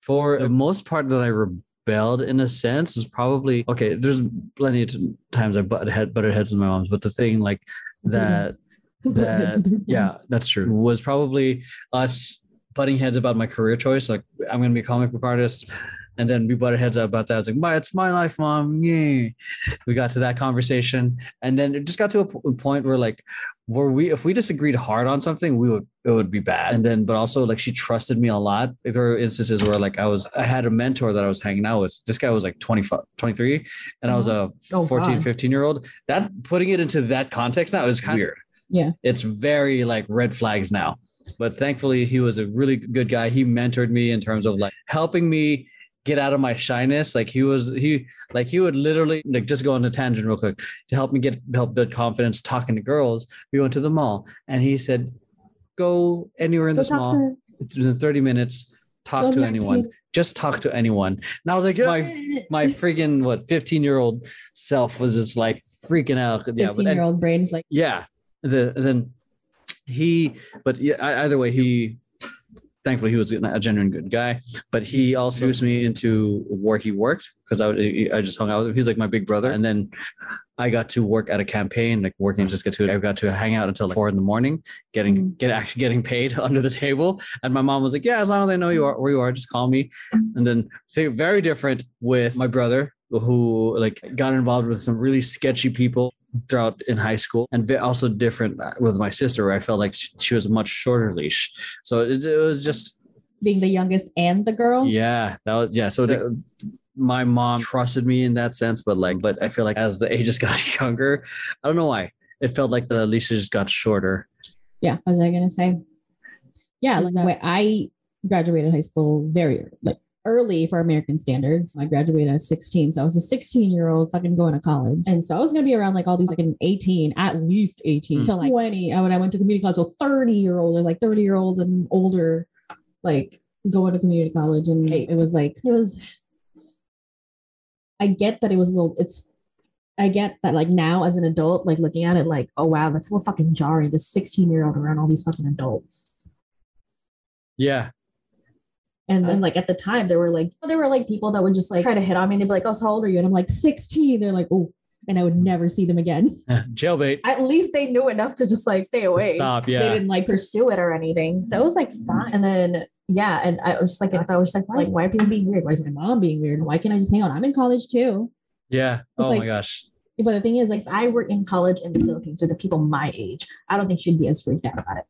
for the most part that I rebelled in a sense is probably okay. There's plenty of times I butted head butted heads with my moms, but the thing like that that yeah, that's true. Was probably us butting heads about my career choice. Like I'm gonna be a comic book artist. And then we butted heads up about that. I was like, "My, it's my life, mom." Yeah. We got to that conversation, and then it just got to a point where, like, were we if we disagreed hard on something, we would it would be bad. And then, but also, like, she trusted me a lot. There were instances where, like, I was I had a mentor that I was hanging out with. This guy was like 25, 23, and I was a uh-huh. Oh, 14, God. 15 year old. That putting it into that context now is kind of weird. Yeah. It's very like red flags now. But thankfully, he was a really good guy. He mentored me in terms of like helping me get out of my shyness. Like he was, he like he would literally like just go on a tangent real quick to help me get help build confidence talking to girls. We went to the mall and he said, Go anywhere in Go this mall. to. It's in 30 minutes. Talk Go to anyone. Just talk to anyone. Now like my my freaking what 15 year old self was just like freaking out. Yeah, 15 year old brain's like, yeah the then he but yeah either way he thankfully he was a genuine good guy but he also introduced me into where he worked because I, would- I just hung out with him. He's like my big brother. And then i got to work at a campaign like working just get to i got to hang out until like four in the morning getting Mhm. get actually getting paid under the table. And my mom was like yeah as long as i know you are where you are just call me. And then very different with my brother who like got involved with some really sketchy people throughout in high school and also different uh, with my sister where i felt like she, she was a much shorter leash so it, it was just being the youngest and the girl. yeah that was yeah so the, my mom trusted me in that sense but like but i feel like as the ages got younger i don't know why it felt like the leash just got shorter Yeah, what was I gonna say? Yeah, like, way I graduated high school very like early for American standards. I graduated at 16. So I was a 16 year old fucking going to college. And so I was gonna be around like all these like an 18, at least 18 Mm. till like 20. And when I went to community college, so 30 year old or like 30 year olds and older, like going to community college. And it was like it was I get that it was a little it's I get that like now as an adult, like looking at it like, oh wow, that's a little fucking jarring. This 16 year old around all these fucking adults. yeah And then uh-huh. like at the time there were like there were like people that would just like try to hit on me and they'd be like, Oh, so how old are you? And I'm like 16. They're like, oh, and I would never see them again. jailbait At least they knew enough to just like stay away. stop Yeah. They didn't like pursue it or anything. So it was like mm-hmm. fine. And then yeah, and I was just like, I was just like, why, like, is, why are people being weird? Why is my mom being weird? Why can't I just hang out? I'm in college too. yeah oh my gosh But the thing is, like, if I were in college in the Philippines with the people my age, I don't think she'd be as freaked out about it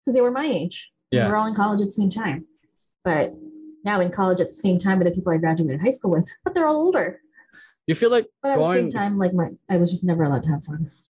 because they were my age. Yeah. We Yeah. were all in college at the same time. But now in college at the same time with the people I graduated high school with, but they're all older. you feel like But at the same time, like my, I was just never allowed to have fun.